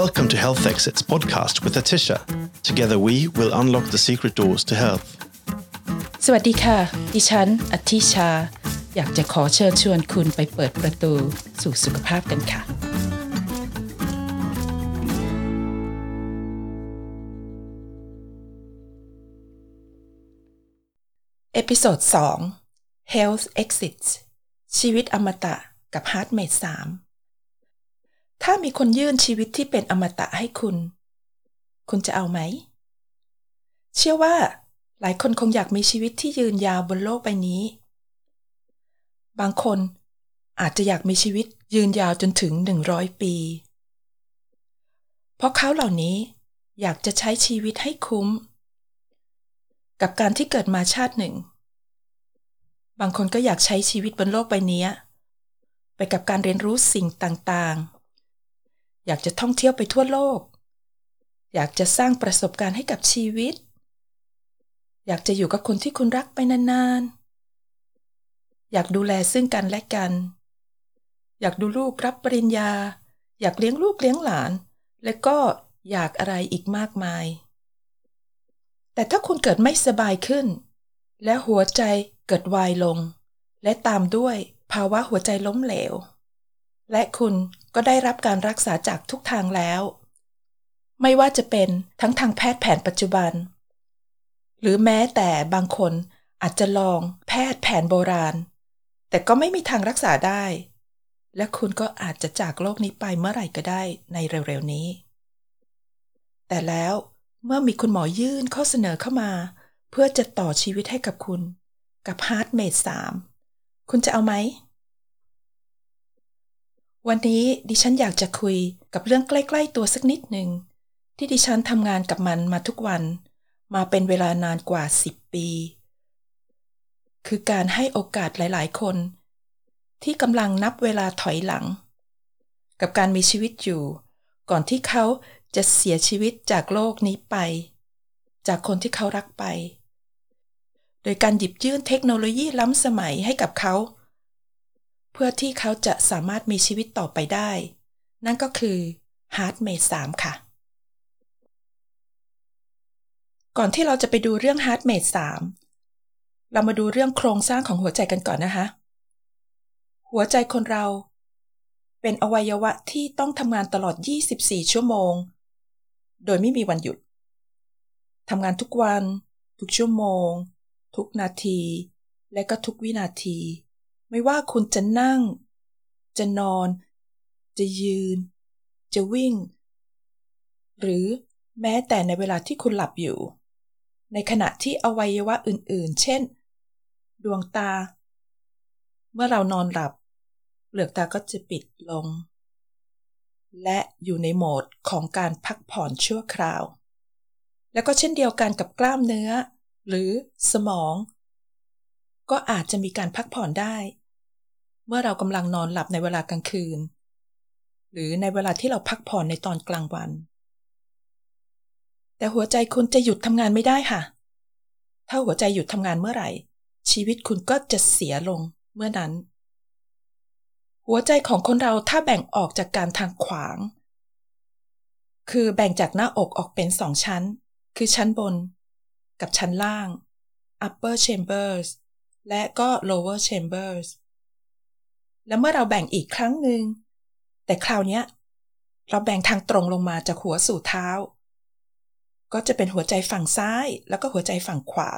Welcome to Health Exits podcast with Atisha. Together we will unlock the secret doors to health. สวัสดีค่ะ ดิฉันอธิชา อยากจะขอเชิญชวนคุณไปเปิดประตูสู่สุขภาพกันค่ะ เอพิโซด 2 Health Exits ชีวิตอมตะกับ Heartmate 3 ถ้ามีคนยื่นชีวิตที่เป็นอมตะให้คุณ คุณจะเอาไหม เชื่อว่า หลายคนคงอยากมีชีวิตที่ยืนยาวบนโลกใบนี้ บางคนอาจจะอยากมีชีวิตยืนยาวจนถึง100ปี เพราะเขาเหล่านี้อยากจะใช้ชีวิตให้คุ้ม กับการที่เกิดมาชาติหนึ่ง บางคนก็อยากใช้ชีวิตบนโลกใบนี้ ไปกับการเรียนรู้สิ่งต่างๆ อยากจะท่องเที่ยวไปทั่วโลก อยากจะสร้างประสบการณ์ให้กับชีวิต อยากจะอยู่กับคนที่คุณรักไปนานๆ อยากดูแลซึ่งกันและกัน อยากดูลูกรับปริญญา อยากเลี้ยงลูกเลี้ยงหลาน และก็อยากอะไรอีกมากมาย แต่ถ้าคุณเกิดไม่สบายขึ้น และหัวใจเกิดวายลง และตามด้วยภาวะหัวใจล้มเหลว และคุณก็ได้รับการรักษาจากทุกทางแล้ว ไม่ว่าจะเป็นทั้งทางแพทย์แผนปัจจุบัน หรือแม้แต่บางคนอาจจะลองแพทย์แผนโบราณ แต่ก็ไม่มีทางรักษาได้ และคุณก็อาจจะจากโลกนี้ไปเมื่อไหร่ก็ได้ในเร็วๆนี้ แต่แล้วเมื่อมีคุณหมอยื่นข้อเสนอเข้ามา เพื่อจะต่อชีวิตให้กับคุณ กับ Heartmate 3 คุณจะเอาไหม วันนี้ดิฉันอยากจะคุยกับเรื่องใกล้ๆตัวสักนิดหนึ่งที่ดิฉันทำงานกับมันมาทุกวัน มาเป็นเวลานานกว่า 10 ปี คือการให้โอกาสหลายๆ คน ที่กำลังนับเวลาถอยหลัง กับการมีชีวิตอยู่ ก่อนที่เขาจะเสียชีวิตจากโลกนี้ไป จากคนที่เขารักไป โดยการหยิบยื่นเทคโนโลยีล้ำสมัยให้กับเขา เพื่อที่เขาจะสามารถมีชีวิตต่อไปได้ นั่นก็คือ Heartmate 3 ค่ะ ก่อนที่เราจะไปดูเรื่อง Heartmate 3 เรามาดูเรื่องโครงสร้างของหัวใจกันก่อนนะคะ หัวใจคนเรา เป็นอวัยวะที่ต้องทำงานตลอด 24 ชั่วโมง โดยไม่มีวันหยุดทำงานทุกวัน ทุกชั่วโมง ทุกนาที และก็ทุกวินาที ไม่ว่าคุณจะนั่ง จะนอน จะยืน จะวิ่ง หรือแม้แต่ในเวลาที่คุณหลับอยู่ ในขณะที่อวัยวะอื่นๆ เช่น ดวงตา เมื่อเรานอนหลับ เปลือกตาก็จะปิดลง และอยู่ในโหมดของการพักผ่อนชั่วคราว แล้วก็เช่นเดียวกันกับกล้ามเนื้อ หรือสมอง ก็อาจจะมีการพักผ่อนได้ เมื่อเรากำลังนอนหลับในเวลากลางคืน หรือในเวลาที่เราพักผ่อนในตอนกลางวัน แต่หัวใจคุณจะหยุดทำงานไม่ได้ค่ะ ถ้าหัวใจหยุดทำงานเมื่อไหร่ ชีวิตคุณก็จะเสียลงเมื่อนั้น หัวใจของคนเราถ้าแบ่งออกจากการทางขวาง คือแบ่งจากหน้าอกออกเป็นสองชั้น คือชั้นบน กับชั้นล่าง upper chambers และก็ lower chambers แล้วเมื่อเราแบ่งอีกครั้งหนึ่ง แต่คราวนี้เราแบ่งทางตรงลงมาจากหัวสู่เท้า ก็จะเป็นหัวใจฝั่งซ้าย แล้วก็หัวใจฝั่งขวา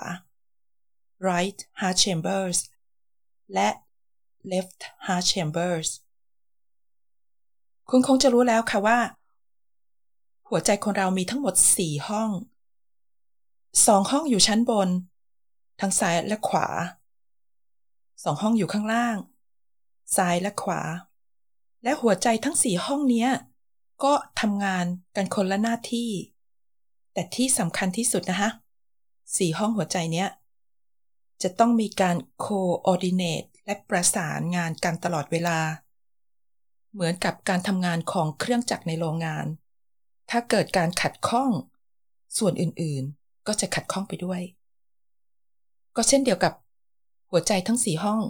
right heart chambers และ left heart chambers คุณคงจะรู้แล้วค่ะว่า หัวใจคนเรามีทั้งหมด 4 ห้อง 2 ห้องอยู่ชั้นบนทั้งซ้ายและขวา 2 ห้องอยู่ข้างล่าง ซ้ายและขวา และหัวใจทั้ง4ห้องนี้ก็ทำงานกันคนละหน้าที่ แต่ที่สำคัญที่สุดนะคะ4ห้องหัวใจเนี้ย จะต้องมีการ coordinate และประสานงานกันตลอดเวลา เหมือนกับการทำงานของเครื่องจักรในโรงงาน ถ้าเกิดการขัดข้อง ส่วนอื่นๆก็จะขัดข้องไปด้วย ก็เช่นเดียวกับหัวใจทั้งสี่ห้อง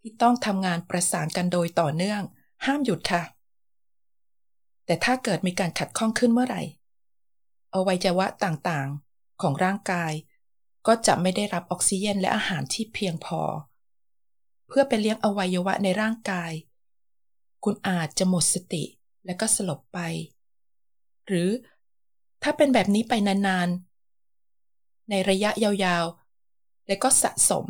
ที่ต้องทำงานประสานกันโดยต่อเนื่อง ห้ามหยุดค่ะ แต่ถ้าเกิดมีการขัดข้องขึ้นเมื่อไหร่อวัยวะต่างๆของร่างกาย ก็จะไม่ได้รับออกซิเจนและอาหารที่เพียงพอ เพื่อไปเลี้ยงอวัยวะในร่างกาย คุณอาจจะหมดสติและก็สลบไป หรือถ้าเป็นแบบนี้ไปนานๆ ในระยะยาวๆ และก็สะสม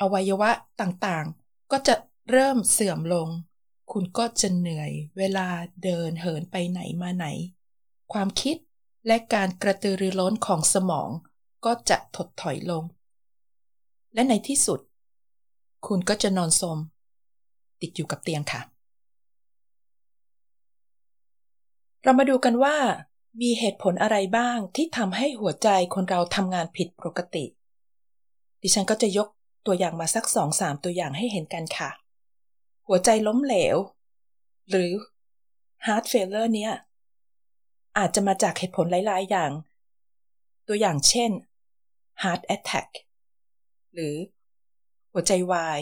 อวัยวะต่างๆ ก็จะเริ่มเสื่อมลง คุณก็จะเหนื่อยเวลาเดินเหินไปไหนมาไหน ความคิดและการกระตือรือร้นของสมองก็จะถดถอยลง และในที่สุด คุณก็จะนอนสม ติดอยู่กับเตียงค่ะ เรามาดูกันว่า มีเหตุผลอะไรบ้างที่ทำให้หัวใจคนเราทำงานผิดปกติ ดิฉันก็จะยก ตัวอย่างมาสักสองสามตัวอย่างให้เห็นกันค่ะ หัวใจล้มเหลว หรือ heart failure เนี่ย อาจจะมาจากเหตุผลหลาย ๆ อย่าง ตัวอย่างเช่น heart attack หรือ หัวใจวาย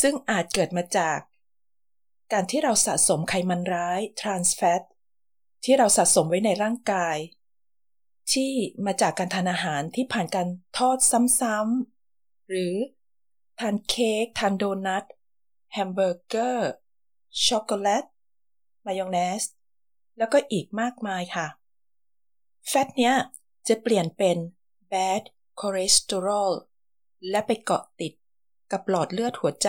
ซึ่งอาจเกิดมาจาก การที่เราสะสมไขมันร้าย trans fat ที่เราสะสมไว้ในร่างกาย ที่มาจากการทานอาหารที่ผ่านการทอดซ้ำๆ หรือ ทานเค้กทานโดนัทแฮมเบอร์เกอร์ ช็อกโกแลต มายองเนส แล้วก็อีกมากมายค่ะ แฟตเนี้ยจะเปลี่ยนเป็น bad cholesterol และไปเกาะติดกับหลอดเลือดหัวใจ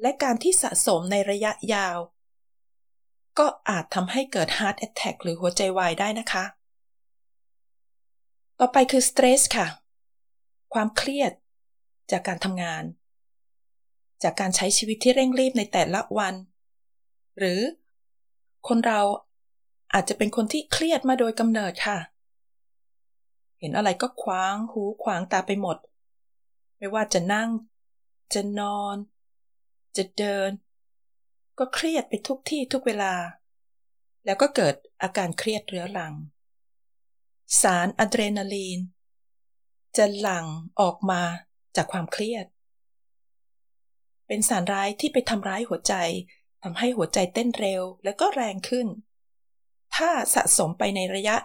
และการที่สะสมในระยะยาว ก็อาจทำให้เกิด heart attack หรือหัวใจวายได้นะคะ ต่อไปคือ stress ค่ะ ความเครียด จากการทำงาน จากการใช้ชีวิตที่เร่งรีบในแต่ละวัน หรือคนเราอาจจะเป็นคนที่เครียดมาโดยกำเนิดค่ะ เห็นอะไรก็ขวางหูขวางตาไปหมด ไม่ว่าจะนั่ง จะนอน จะเดิน ก็เครียดไปทุกที่ทุกเวลา แล้วก็เกิดอาการเครียดเรื้อรัง สารอะดรีนาลีน จะหลั่งออกมาจากความเครียด เป็นสารร้ายที่ไปทำร้ายหัวใจทำให้หัวใจเต้นเร็วและก็แรงขึ้น ถ้าสะสมไปในระยะ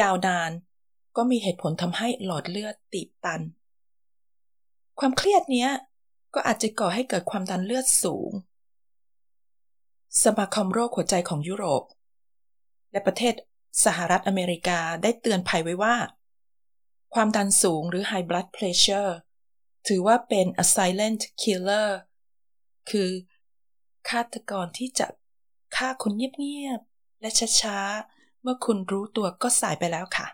ยาวนานก็มีเหตุผลทำให้หลอดเลือดตีบตัน ความเครียดเนี้ยก็อาจจะก่อให้เกิดความดันเลือดสูง สมาคมโรคหัวใจของยุโรป และประเทศสหรัฐอเมริกาได้เตือนภัยไว้ว่า ความดันสูงหรือ high blood pressure ถือว่าเป็น a silent killer คือฆาตกรที่จะฆ่าคุณเงียบๆ และช้าๆ เมื่อคุณรู้ตัวก็สายไปแล้วค่ะ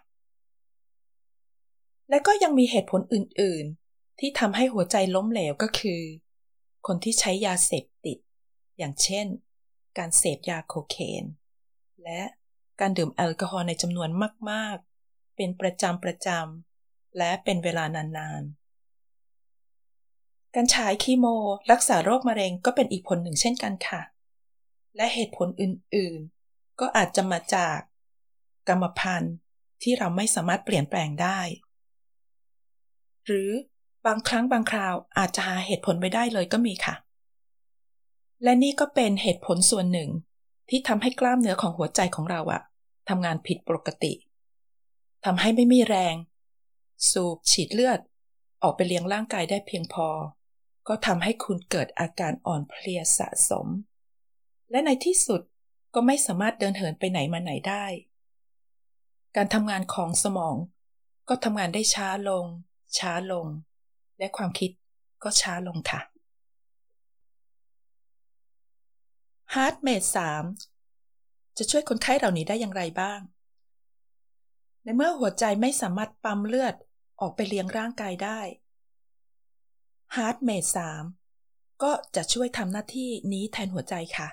และก็ยังมีเหตุผลอื่นๆ ที่ทำให้หัวใจล้มเหลวก็คือ คนที่ใช้ยาเสพติด อย่างเช่น การเสพยาโคเคน และการดื่มแอลกอฮอล์ในจำนวนมาก เป็นประจำประจำและเป็นเวลานานๆ การฉายคีโม รักษาโรคมะเร็งก็เป็นอีกผลหนึ่งเช่นกันค่ะ และเหตุผลอื่นๆ ก็อาจจะมาจาก กรรมพันธุ์ที่เราไม่สามารถเปลี่ยนแปลงได้ หรือบางครั้งบางคราวอาจจะหาเหตุผลไม่ได้เลยก็มีค่ะ และนี่ก็เป็นเหตุผลส่วนหนึ่งที่ทำให้กล้ามเนื้อของหัวใจของเราอะทำงานผิดปกติ ทำให้ไม่มีแรง สูบฉีดเลือด ออกไปเลี้ยงร่างกายได้เพียงพอ ก็ทำให้คุณเกิดอาการอ่อนเพลียสะสม และในที่สุดก็ไม่สามารถเดินเหินไปไหนมาไหนได้ การทำงานของสมอง ก็ทำงานได้ช้าลง ช้าลง และความคิดก็ช้าลงค่ะ HeartMate 3จะช่วยคนไข้เหล่านี้ได้อย่างไรบ้าง ในเมื่อหัวใจไม่สามารถปั๊มเลือดออกไปเลี้ยงร่างกายได้ HeartMate 3ก็จะช่วยทำหน้าที่นี้แทนหัวใจค่ะ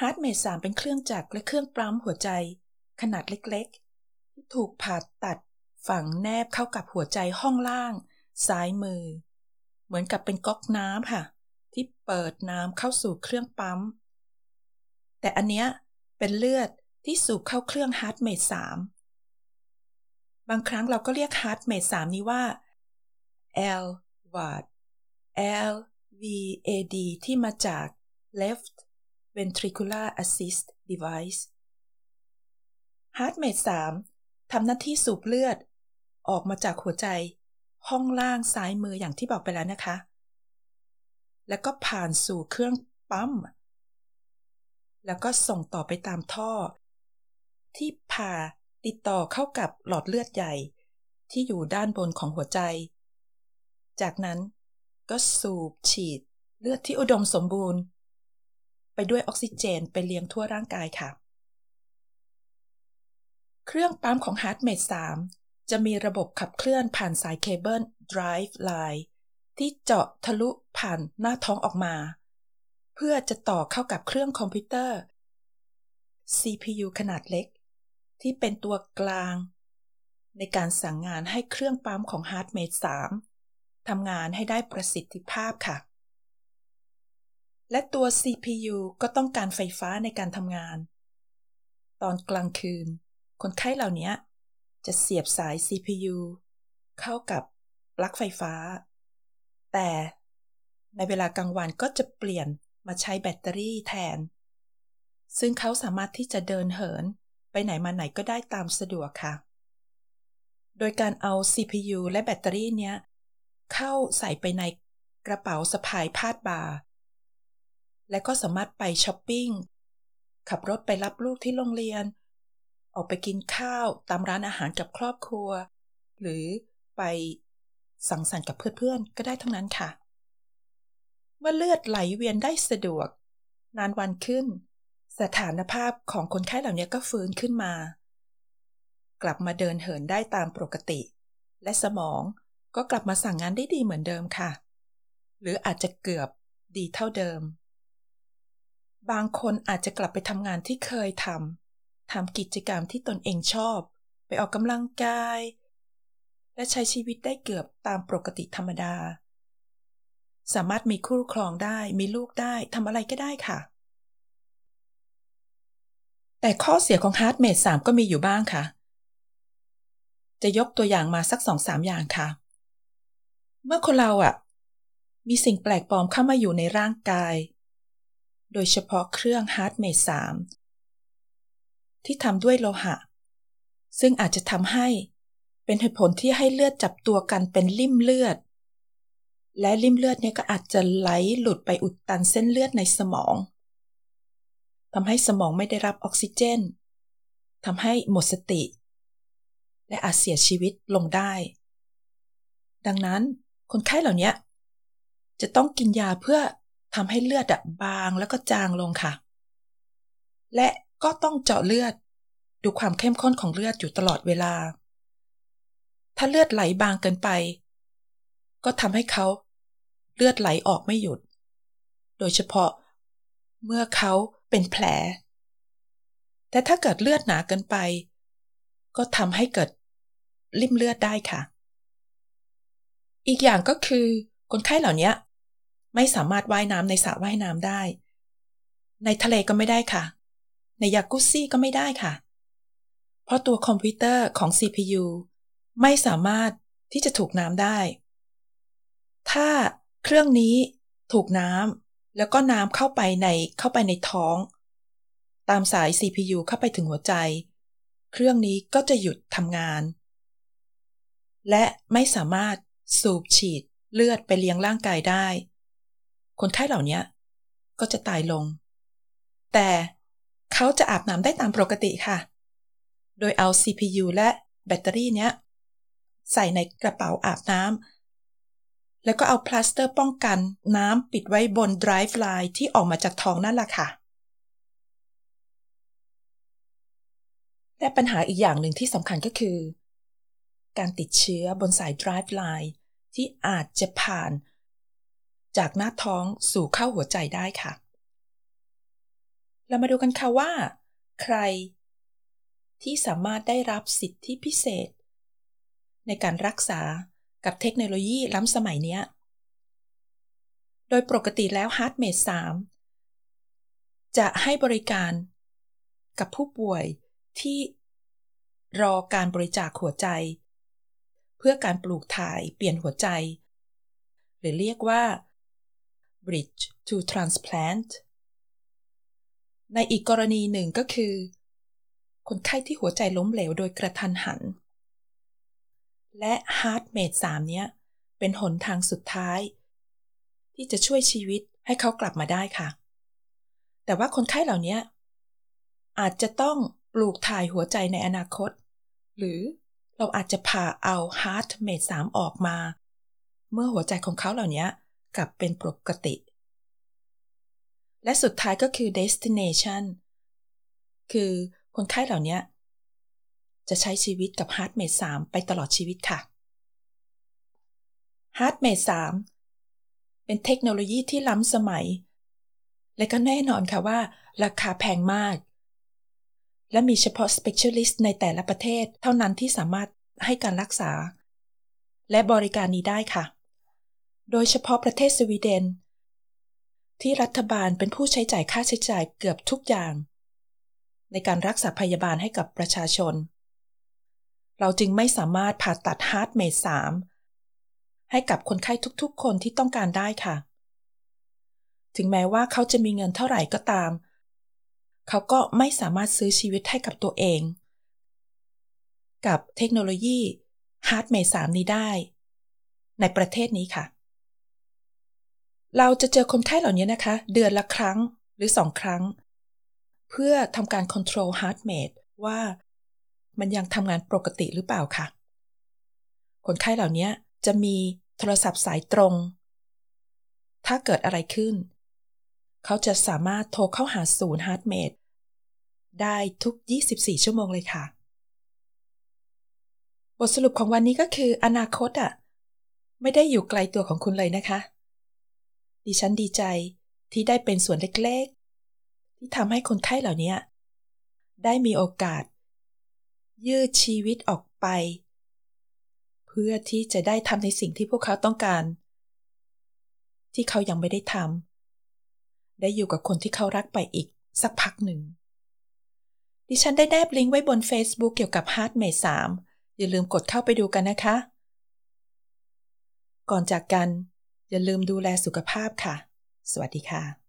HeartMate 3เป็นเครื่องจักรและเครื่องปั๊มหัวใจ ขนาดเล็กๆ ถูกผ่าตัดฝังแนบเข้ากับหัวใจห้องล่าง ซ้ายมือ เหมือนกับเป็นก๊อกน้ำค่ะ ที่เปิดน้ำเข้าสู่เครื่องปั๊ม แต่อันเนี้ยเป็นเลือด ที่สูบเข้าเครื่อง HeartMate 3 บางครั้งเราก็เรียก HeartMate 3 นี้ว่า L VAD L V A D ที่มาจาก left ventricular assist device HeartMate 3 ทำหน้าที่สูบเลือด ออกมาจากหัวใจ ห้องล่างซ้ายมืออย่างที่บอกไปแล้วนะคะ แล้วก็ผ่านสู่เครื่องปั๊มแล้วก็ส่งต่อไปตามท่อ ที่ผ่าติดต่อเข้ากับหลอดเลือดใหญ่ ที่อยู่ด้านบนของหัวใจ จากนั้นก็สูบฉีดเลือดที่อุดมสมบูรณ์ ไปด้วยออกซิเจนไปเลี้ยงทั่วร่างกายค่ะ เครื่องปั๊มของ HeartMate 3 จะมีระบบขับเคลื่อนผ่านสายเคเบิล Drive Line ที่เจาะทะลุผ่านหน้าท้องออกมา เพื่อจะต่อเข้ากับเครื่องคอมพิวเตอร์ CPU ขนาดเล็ก ที่เป็นตัวกลาง ในการสั่งงานให้เครื่องปั๊มของ HeartMate 3ทำงานให้ได้ประสิทธิภาพค่ะ และตัว CPU ก็ต้องการไฟฟ้าในการทำงาน ตอนกลางคืน คนไข้เหล่านี้จะเสียบสาย CPU เข้ากับปลั๊กไฟฟ้า แต่ในเวลากลางวันก็จะเปลี่ยนมาใช้แบตเตอรี่แทน ซึ่งเขาสามารถที่จะเดินเหิน ไปไหนมาไหนก็ได้ตามสะดวกค่ะ โดยการเอา CPU และแบตเตอรี่เนี้ย เข้าใส่ไปในกระเป๋าสะพายพาดบ่า และก็สามารถไปช้อปปิ้ง ขับรถไปรับลูกที่โรงเรียน ออกไปกินข้าวตามร้านอาหารกับครอบครัว หรือไปสังสรรค์กับเพื่อนๆ ก็ได้ทั้งนั้นค่ะ เมื่อเลือดไหลเวียนได้สะดวก นานวันขึ้น สถานภาพของคนไข้เหล่านี้ก็ฟื้นขึ้นมา กลับมาเดินเหินได้ตามปกติ และสมองก็กลับมาสั่งงานได้ดีเหมือนเดิมค่ะ หรืออาจจะเกือบดีเท่าเดิม บางคนอาจจะกลับไปทำงานที่เคยทำทำกิจกรรมที่ตนเองชอบ ไปออกกำลังกาย และใช้ชีวิตได้เกือบตามปกติธรรมดา สามารถมีคู่ครองได้ มีลูกได้ทำอะไรก็ได้ค่ะ แต่ข้อเสียของ HeartMate 3 ก็มีอยู่บ้างค่ะ จะยกตัวอย่างมาสักสองสามอย่างค่ะ เมื่อคนเราอะ่ะ มีสิ่งแปลกปลอมเข้ามาอยู่ในร่างกาย โดยเฉพาะเครื่อง HeartMate 3 ที่ทำด้วยโลหะ ซึ่งอาจจะทำให้เป็นเหตุผลที่ให้เลือดจับตัวกันเป็นริ่มเลือด และริ่มเลือดเนี่ยก็อาจจะไหลหลุดไปอุดตันเส้นเลือดในสมอง ทำให้สมองไม่ได้รับออกซิเจนทำให้หมดสติ และอาจเสียชีวิตลงได้ ดังนั้นคนไข้เหล่านี้จะต้องกินยาเพื่อทำให้เลือดบางแล้วก็จางลงค่ะ และก็ต้องเจาะเลือด ดูความเข้มข้นของเลือดอยู่ตลอดเวลา ถ้าเลือดไหลบางเกินไป ก็ทำให้เขาเลือดไหลออกไม่หยุด โดยเฉพาะเมื่อเขา เป็นแผล แต่ถ้าเกิดเลือดหนาเกินไป ก็ทำให้เกิดริ่มเลือดได้ค่ะ อีกอย่างก็คือคนไข้เหล่านี้ไม่สามารถว่ายน้ำในสระว่ายน้ำได้ ในทะเลก็ไม่ได้ค่ะ ในยากุซี่ก็ไม่ได้ค่ะ เพราะตัวคอมพิวเตอร์ของ CPU ไม่สามารถที่จะถูกน้ำได้ ถ้าเครื่องนี้ถูกน้ำ แล้วก็น้ำเข้าไปในเข้าไปในท้อง ตามสาย CPU เข้าไปถึงหัวใจ เครื่องนี้ก็จะหยุดทำงาน และไม่สามารถสูบฉีดเลือดไปเลี้ยงร่างกายได้ คนไข้เหล่านี้ก็จะตายลง แต่เขาจะอาบน้ำได้ตามปกติค่ะ โดยเอา CPU และแบตเตอรี่เนี้ยใส่ในกระเป๋าอาบน้ำ แล้วก็เอาพลาสเตอร์ป้องกันน้ำปิดไว้บน drive line ที่ออกมาจากท้องนั่นแหละค่ะ และปัญหาอีกอย่างหนึ่งที่สำคัญก็คือ การติดเชื้อบนสาย drive line ที่อาจจะผ่าน จากหน้าท้องสู่เข้าหัวใจได้ค่ะ เรามาดูกันค่ะว่า ใคร ที่สามารถได้รับสิทธิพิเศษ ในการรักษา กับเทคโนโลยีล้ำสมัยนี้โดยปกติแล้ว HeartMate 3 จะให้บริการกับผู้ป่วยที่รอการบริจาคหัวใจ เพื่อการปลูกถ่ายเปลี่ยนหัวใจ หรือเรียกว่า bridge to transplant ในอีกกรณีหนึ่งก็คือ คนไข้ที่หัวใจล้มเหลวโดยกระทันหัน และ HeartMate 3 เนี้ย เป็นหนทางสุดท้าย ที่จะช่วยชีวิตให้เขากลับมาได้ค่ะ แต่ว่าคนไข้เหล่านี้อาจจะต้องปลูกถ่ายหัวใจในอนาคต หรือเราอาจจะผ่าเอา HeartMate 3 ออกมา เมื่อหัวใจของเขาเหล่านี้กลับเป็นปกติ และสุดท้ายก็คือ destination คือคนไข้เหล่านี้ จะใช้ชีวิตกับ HeartMate 3 ไปตลอดชีวิตค่ะ HeartMate 3 เป็นเทคโนโลยีที่ล้ำสมัย และก็แน่นอนค่ะว่า ราคาแพงมาก และมีเฉพาะ specialist ในแต่ละประเทศเท่านั้นที่สามารถให้การรักษา และบริการนี้ได้ค่ะ โดยเฉพาะประเทศสวีเดน ที่รัฐบาลเป็นผู้ใช้จ่ายค่าใช้จ่ายเกือบทุกอย่างในการรักษาพยาบาลให้กับประชาชน เราจึงไม่สามารถผ่าตัด HeartMate 3ให้กับคนไข้ทุกๆ คนที่ต้องการได้ค่ะ ถึงแม้ว่าเขาจะมีเงินเท่าไหร่ก็ตาม เขาก็ไม่สามารถซื้อชีวิตให้กับตัวเอง กับเทคโนโลยี HeartMate 3นี้ได้ ในประเทศนี้ค่ะ เราจะเจอคนไข้เหล่านี้นะคะ เดือนละครั้งหรือสองครั้ง เพื่อทำการ control heart rate ว่า มันยังทำงานปกติหรือเปล่าคะคนไข้เหล่านี้จะมีโทรศัพท์สายตรง ถ้าเกิดอะไรขึ้น เขาจะสามารถโทรเข้าหาศูนย์ heart rate ได้ทุก 24 ชั่วโมงเลยค่ะ บทสรุปของวันนี้ก็คืออนาคตอะ ไม่ได้อยู่ไกลตัวของคุณเลยนะคะ ดิฉันดีใจที่ได้เป็นส่วนเล็กๆ ที่ทำให้คนไข้เหล่านี้ได้มีโอกาส ยืดชีวิตออกไป เพื่อที่จะได้ทำในสิ่งที่พวกเขาต้องการ ที่เขายังไม่ได้ทำได้อยู่กับคนที่เขารักไปอีกสักพักหนึ่ง ดิฉันได้แนบลิงก์ไว้บน Facebook เกี่ยวกับ Heart Mate 3อย่าลืมกดเข้าไปดูกันนะคะ ก่อนจากกัน อย่าลืมดูแลสุขภาพค่ะ สวัสดีค่ะ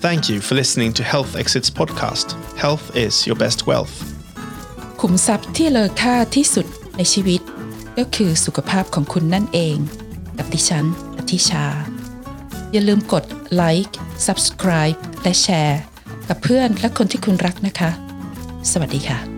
Thank you for listening to Health Exits podcast. Health is your best wealth. ขุมทรัพย์ที่เลอค่าที่สุดในชีวิต ก็คือสุขภาพของคุณนั่นเอง กับดิฉันอธิชา อย่าลืมกดไลค์ subscribe และแชร์ กับเพื่อนและคนที่คุณรักนะคะ สวัสดีค่ะ